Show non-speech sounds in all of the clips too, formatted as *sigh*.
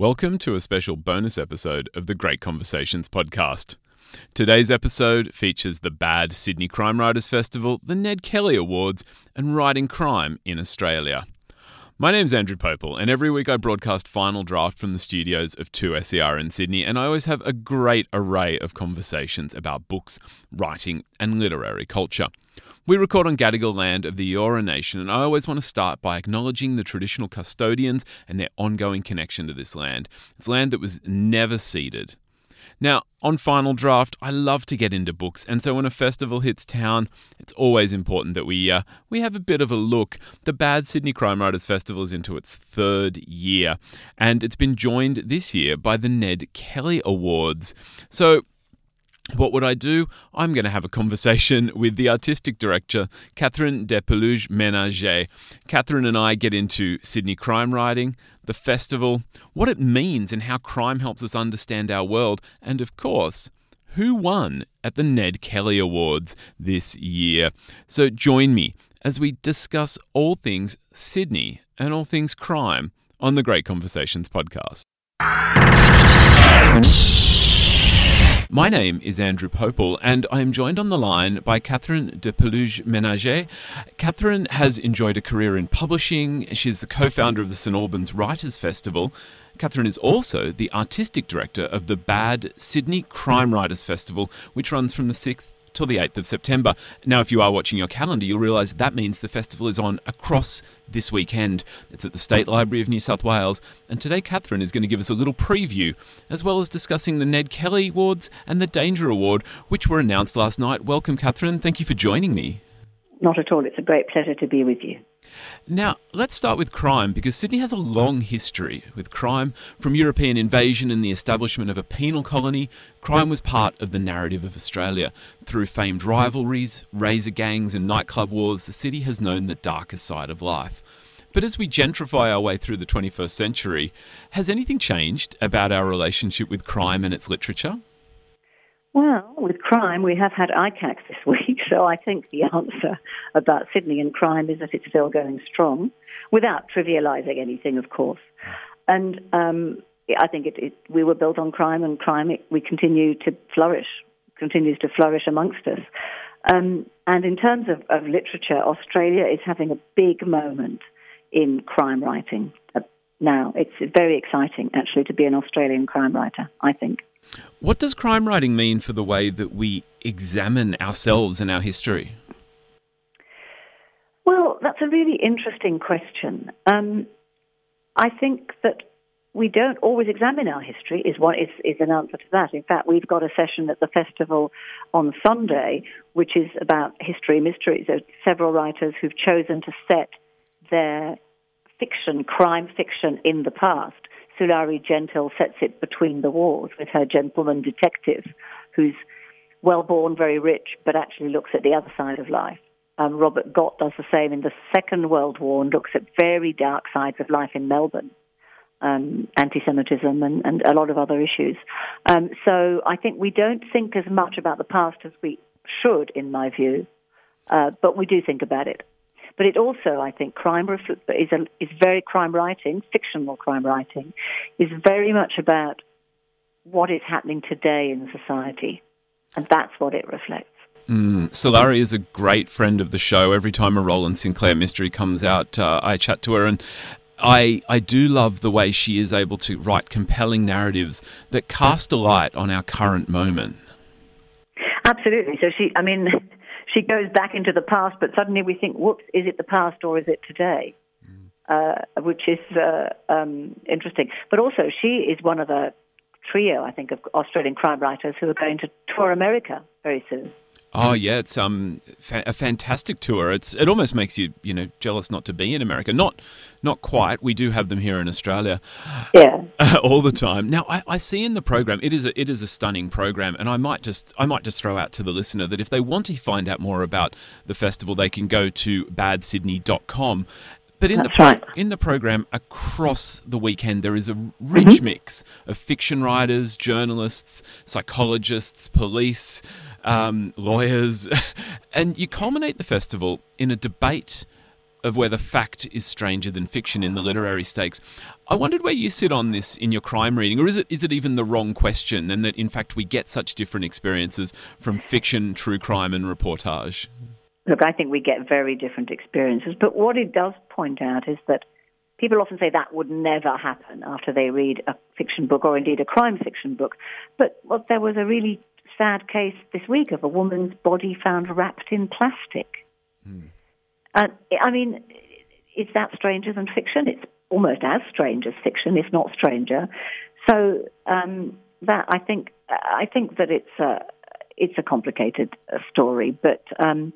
Welcome to a special bonus episode of the Great Conversations podcast. Today's episode features the Bad Sydney Crime Writers Festival, the Ned Kelly Awards, and writing crime in Australia. My name's Andrew Popel, and every week I broadcast Final Draft from the studios of 2SER in Sydney, and I always have a great array of conversations about books, writing, and literary culture. We record on Gadigal land of the Eora Nation, and I always want to start by acknowledging the traditional custodians and their ongoing connection to this land. It's land that was never ceded. Now, on Final Draft, I love to get into books, and so when a festival hits town, it's always important that we uh, we have a bit of a look. The Bad Sydney Crime Writers Festival is into its third year, and it's been joined this year by the Ned Kelly Awards. So what would I do? I'm going to have a conversation *laughs* with the artistic director, Catherine Despeluges Ménager. Catherine and I get into Sydney crime writing, the festival, what it means and how crime helps us understand our world, and of course, who won at the Ned Kelly Awards this year. So join me as we discuss all things Sydney and all things crime on the Great Conversations podcast. My name is Andrew Popel, and I am joined on the line by Catherine Despeluges Ménager. Catherine has enjoyed a career in publishing. She's the co founder of the St Albans Writers Festival. Catherine is also the artistic director of the BAD Sydney Crime Writers Festival, which runs from the 6th till the 8th of September. Now, if you are watching your calendar, you'll realise that means the festival is on across this weekend. It's at the State Library of New South Wales, and today Catherine is going to give us a little preview, as well as discussing the Ned Kelly Awards and the Danger Award, which were announced last night. Welcome, Catherine. Thank you for joining me. Not at all. It's a great pleasure to be with you. Now, let's start with crime because Sydney has a long history with crime. From European invasion and the establishment of a penal colony, crime was part of the narrative of Australia. Through famed rivalries, razor gangs, and nightclub wars, the city has known the darker side of life. But as we gentrify our way through the 21st century, has anything changed about our relationship with crime and its literature? Well, with crime, we have had ICAC this *laughs* week, so I think the answer about Sydney and crime is that it's still going strong, without trivialising anything, of course. And um, I think it, it, we were built on crime, and crime it, we continue to flourish, continues to flourish amongst us. Um, and in terms of, of, literature, Australia is having a big moment in crime writing uh, now. It's very exciting, actually, to be an Australian crime writer, I think. What does crime writing mean for the way that we examine ourselves and our history? Well, that's a really interesting question. Um, I think that we don't always examine our history is what is, is an answer to that. In fact, we've got a session at the festival on Sunday, which is about history mysteries. There are several writers who've chosen to set their fiction, crime fiction, in the past. Sulari Gentill sets it between the wars with her gentleman detective, who's well born, very rich, but actually looks at the other side of life. Um, Robert Gott does the same in the Second World War and looks at very dark sides of life in Melbourne, um, anti-Semitism and, and, a lot of other issues. Um, so I think we don't think as much about the past as we should, in my view, uh, but we do think about it. But it also, I think, crime is, a, is very crime writing, fictional crime writing, is very much about what is happening today in society. And that's what it reflects. Mm. Sulari is a great friend of the show. Every time a Rowland Sinclair mystery comes out, uh, I chat to her, and I, I do love the way she is able to write compelling narratives that cast a light on our current moment. Absolutely. So she, I mean, she goes back into the past, but suddenly we think, whoops, is it the past or is it today? Mm. Uh, which is uh, um, interesting. But also, she is one of the trio, I think, of Australian crime writers who are going to tour America very soon. Oh yeah, it's um fa- a fantastic tour. It's it almost makes you you know jealous not to be in America. Not not quite. We do have them here in Australia. Yeah. *laughs* all the time. Now I, I see in the program it is a, it is a stunning program, and I might just I might just throw out to the listener that if they want to find out more about the festival, they can go to badsydney.com but in That's the right. in the program across the weekend, there is a rich mm-hmm. mix of fiction writers, journalists, psychologists, police, um, lawyers, *laughs* and you culminate the festival in a debate of whether fact is stranger than fiction in the literary stakes. I wondered where you sit on this in your crime reading, or is it is it even the wrong question, and that in fact we get such different experiences from fiction, true crime, and reportage? Look, I think we get very different experiences, but what it does point out is that people often say that would never happen after they read a fiction book or indeed a crime fiction book. But well, there was a really sad case this week of a woman's body found wrapped in plastic. Mm. And I mean, is that stranger than fiction? It's almost as strange as fiction, if not stranger. So um, that I think I think that it's a it's a complicated uh, story, but um,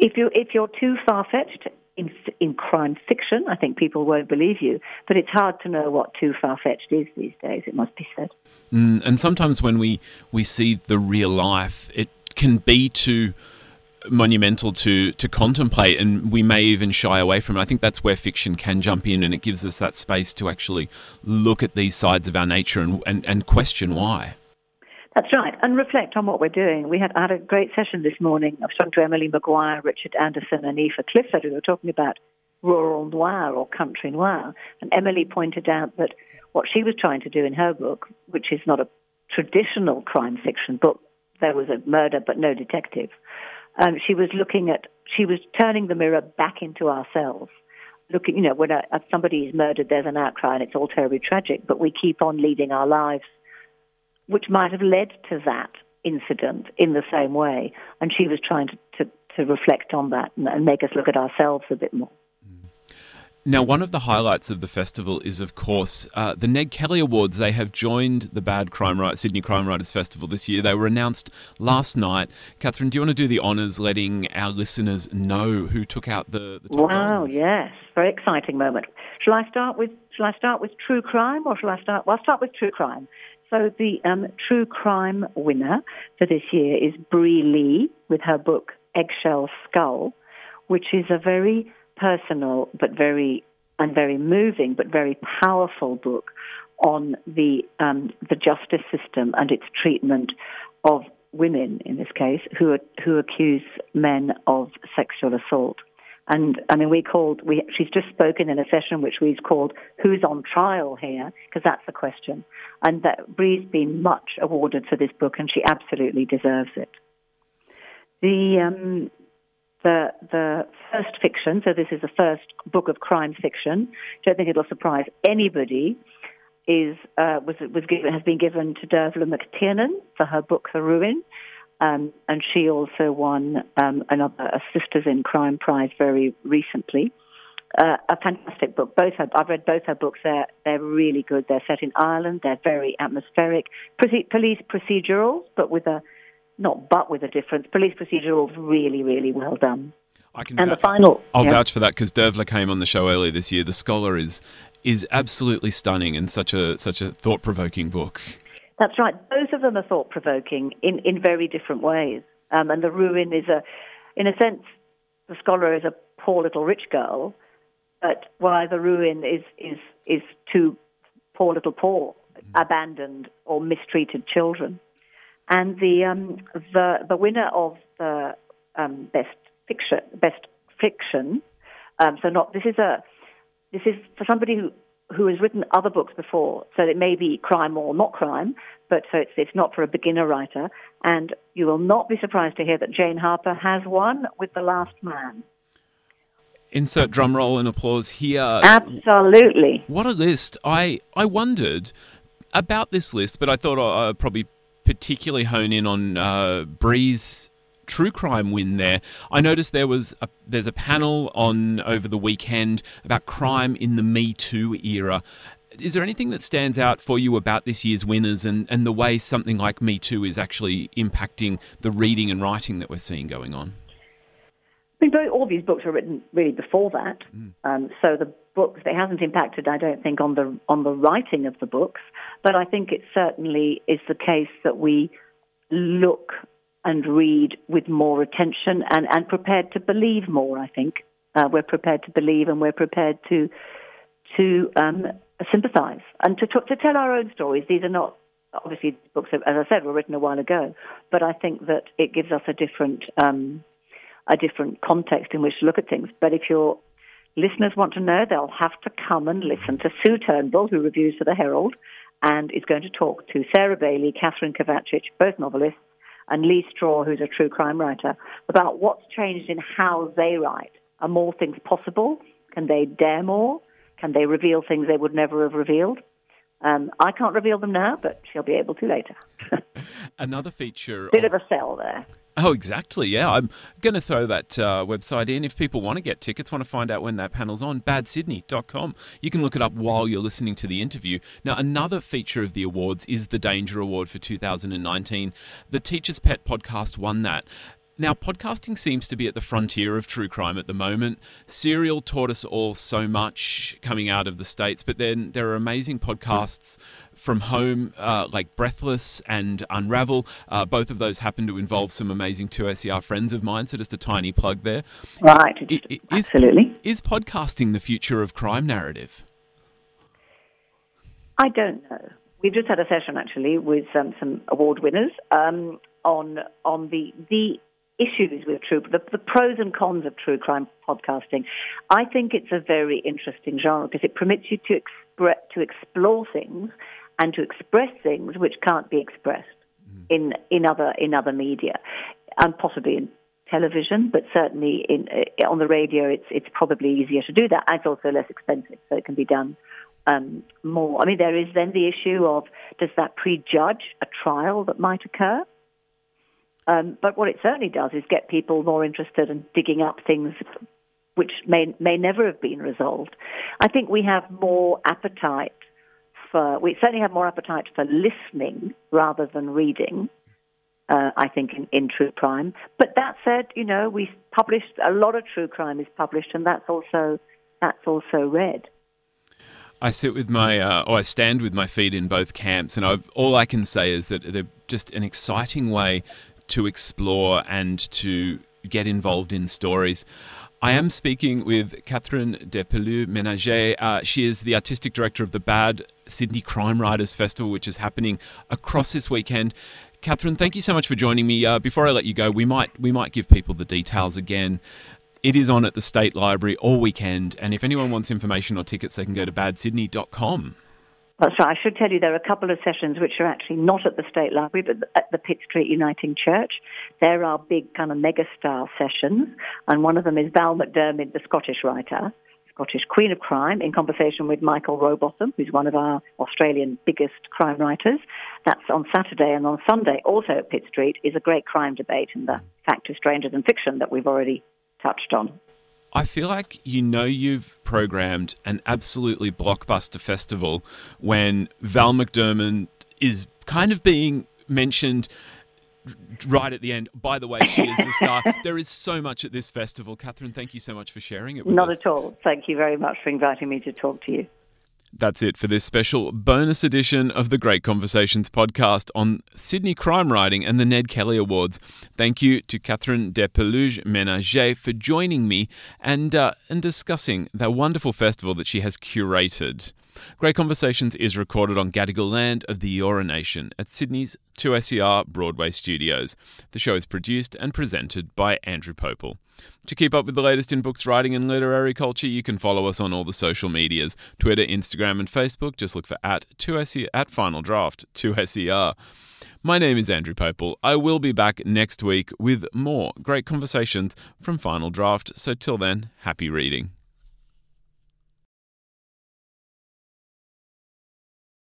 if you if you're too far fetched in in crime fiction, I think people won't believe you. But it's hard to know what too far fetched is these days. It must be said. Mm, and sometimes when we we see the real life, it can be too monumental to to contemplate and we may even shy away from it. I think that's where fiction can jump in and it gives us that space to actually look at these sides of our nature and and, and question why. That's right, and reflect on what we're doing. We had, had a great session this morning. I was talking to Emily Maguire, Richard Anderson, and Aoife Clifford, who were talking about rural noir or country noir. And Emily pointed out that what she was trying to do in her book, which is not a traditional crime fiction book, there was a murder but no detective. Um, she was looking at, she was turning the mirror back into ourselves. Looking, you know, when a, somebody is murdered, there's an outcry and it's all terribly tragic, but we keep on leading our lives which might have led to that incident in the same way. And she was trying to, to, to reflect on that and, and, make us look at ourselves a bit more. Now, one of the highlights of the festival is, of course, uh, the Ned Kelly Awards. They have joined the Bad Crime Sydney Crime Writers Festival this year. They were announced last night. Catherine, do you want to do the honours, letting our listeners know who took out the, the Wow, yes, very exciting moment. Shall I start with Shall I start with true crime, or shall I start? Well, I'll start with true crime. So the um, true crime winner for this year is Bri Lee with her book Eggshell Skull, which is a very personal but very and very moving but very powerful book on the um, the justice system and its treatment of women in this case who who accuse men of sexual assault. And I mean, we called, we, she's just spoken in a session which we've called Who's on Trial Here? Because that's the question. And that Bri's been much awarded for this book and she absolutely deserves it. The, um, the, the first fiction, so this is the first book of crime fiction, don't think it'll surprise anybody, is, uh, was, was given, has been given to Dervla McTiernan for her book The Ruin. Um, and she also won um, another a Sisters in Crime prize very recently. Uh, a fantastic book. Both her, I've read both her books. They're they're really good. They're set in Ireland. They're very atmospheric. Police procedurals, but with a not but with a difference. Police procedurals really really well done. I can and the final. I'll yeah. vouch for that because Dervla came on the show earlier this year. The Scholar is is absolutely stunning and such a such a thought provoking book. That's right. Both of them are thought provoking in, in very different ways. Um, and the ruin is a, in a sense, the scholar is a poor little rich girl, but why the ruin is is is two poor little poor, abandoned or mistreated children. And the um, the the winner of the um, best fiction best fiction. Um, so not this is a this is for somebody who who has written other books before, so it may be crime or not crime, but so it's, it's not for a beginner writer. And you will not be surprised to hear that Jane Harper has won with The Lost Man. Insert drum roll and applause here. Absolutely. What a list. I, I wondered about this list, but I thought I'd probably particularly hone in on uh, Bri's true crime win there. I noticed there was a, there's a panel on over the weekend about crime in the Me Too era. Is there anything that stands out for you about this year's winners and, and the way something like Me Too is actually impacting the reading and writing that we're seeing going on? I mean, all these books were written really before that, mm. um, so the books it hasn't impacted, I don't think, on the on the writing of the books. But I think it certainly is the case that we look and read with more attention and, and prepared to believe more, I think. Uh, we're prepared to believe and we're prepared to to um, sympathise and to, to tell our own stories. These are not, obviously, books, as I said, were written a while ago, but I think that it gives us a different, um, a different context in which to look at things. But if your listeners want to know, they'll have to come and listen to Sue Turnbull, who reviews for the Herald, and is going to talk to Sarah Bailey, Katherine Kovacic, both novelists, and Leigh Straw, who's a true crime writer, about what's changed in how they write. Are more things possible? Can they dare more? Can they reveal things they would never have revealed? Um, I can't reveal them now, but she'll be able to later. *laughs* Another feature. Bit of, of a sell there. Oh, exactly. Yeah, I'm going to throw that uh, website in. If people want to get tickets, want to find out when that panel's on, badsydney.com. You can look it up while you're listening to the interview. Now, another feature of the awards is the Danger Award for 2019. The Teacher's Pet podcast won that. Now, podcasting seems to be at the frontier of true crime at the moment. Serial taught us all so much coming out of the States, but then there are amazing podcasts from home, uh, like Breathless and Unravel. Uh, both of those happen to involve some amazing 2SER friends of mine, so just a tiny plug there. Right, is, absolutely. Is podcasting the future of crime narrative? I don't know. We've just had a session actually with um, some award winners um, on on the the issues with true, the, the, pros and cons of true crime podcasting. I think it's a very interesting genre because it permits you to expre- to explore things and to express things which can't be expressed mm. in in other in other media, and possibly in television, but certainly in uh, on the radio, it's it's probably easier to do that. And it's also less expensive, so it can be done um, more. I mean, there is then the issue of does that prejudge a trial that might occur? Um, but what it certainly does is get people more interested in digging up things which may may never have been resolved. I think we have more appetite for we certainly have more appetite for listening rather than reading. Uh, I think in, in true crime. But that said, you know, we published a lot of true crime is published, and that's also that's also read. I sit with my, uh, or I stand with my feet in both camps, and I've, all I can say is that they're just an exciting way to explore and to get involved in stories. I am speaking with Catherine Despeleux Ménager. Uh, she is the artistic director of the BAD Sydney Crime Writers Festival, which is happening across this weekend. Catherine, thank you so much for joining me. Uh, before I let you go, we might we might give people the details again. It is on at the State Library all weekend, and if anyone wants information or tickets, they can go to badsydney.com. Right. I should tell you there are a couple of sessions which are actually not at the State Library, but at the Pitt Street Uniting Church. There are big kind of mega style sessions, and one of them is Val McDermid, the Scottish writer, Scottish Queen of Crime, in conversation with Michael Robotham, who's one of our Australian biggest crime writers. That's on Saturday and on Sunday. Also at Pitt Street is a great crime debate in the fact is stranger than fiction that we've already touched on. I feel like you know you've programmed an absolutely blockbuster festival when Val McDermid is kind of being mentioned right at the end. By the way, she is the star. *laughs* there is so much at this festival. Catherine, thank you so much for sharing it with Not us. at all. Thank you very much for inviting me to talk to you. That's it for this special bonus edition of the Great Conversations podcast on Sydney crime writing and the Ned Kelly Awards. Thank you to Catherine Despeleux Ménager for joining me and, uh, and discussing that wonderful festival that she has curated. Great Conversations is recorded on Gadigal land of the Eora Nation at Sydney's 2SER Broadway studios. The show is produced and presented by Andrew Popel. To keep up with the latest in books, writing, and literary culture, you can follow us on all the social medias Twitter, Instagram, and Facebook. Just look for at 2SER, at Final Draft 2SER. My name is Andrew Popel. I will be back next week with more great conversations from Final Draft. So till then, happy reading.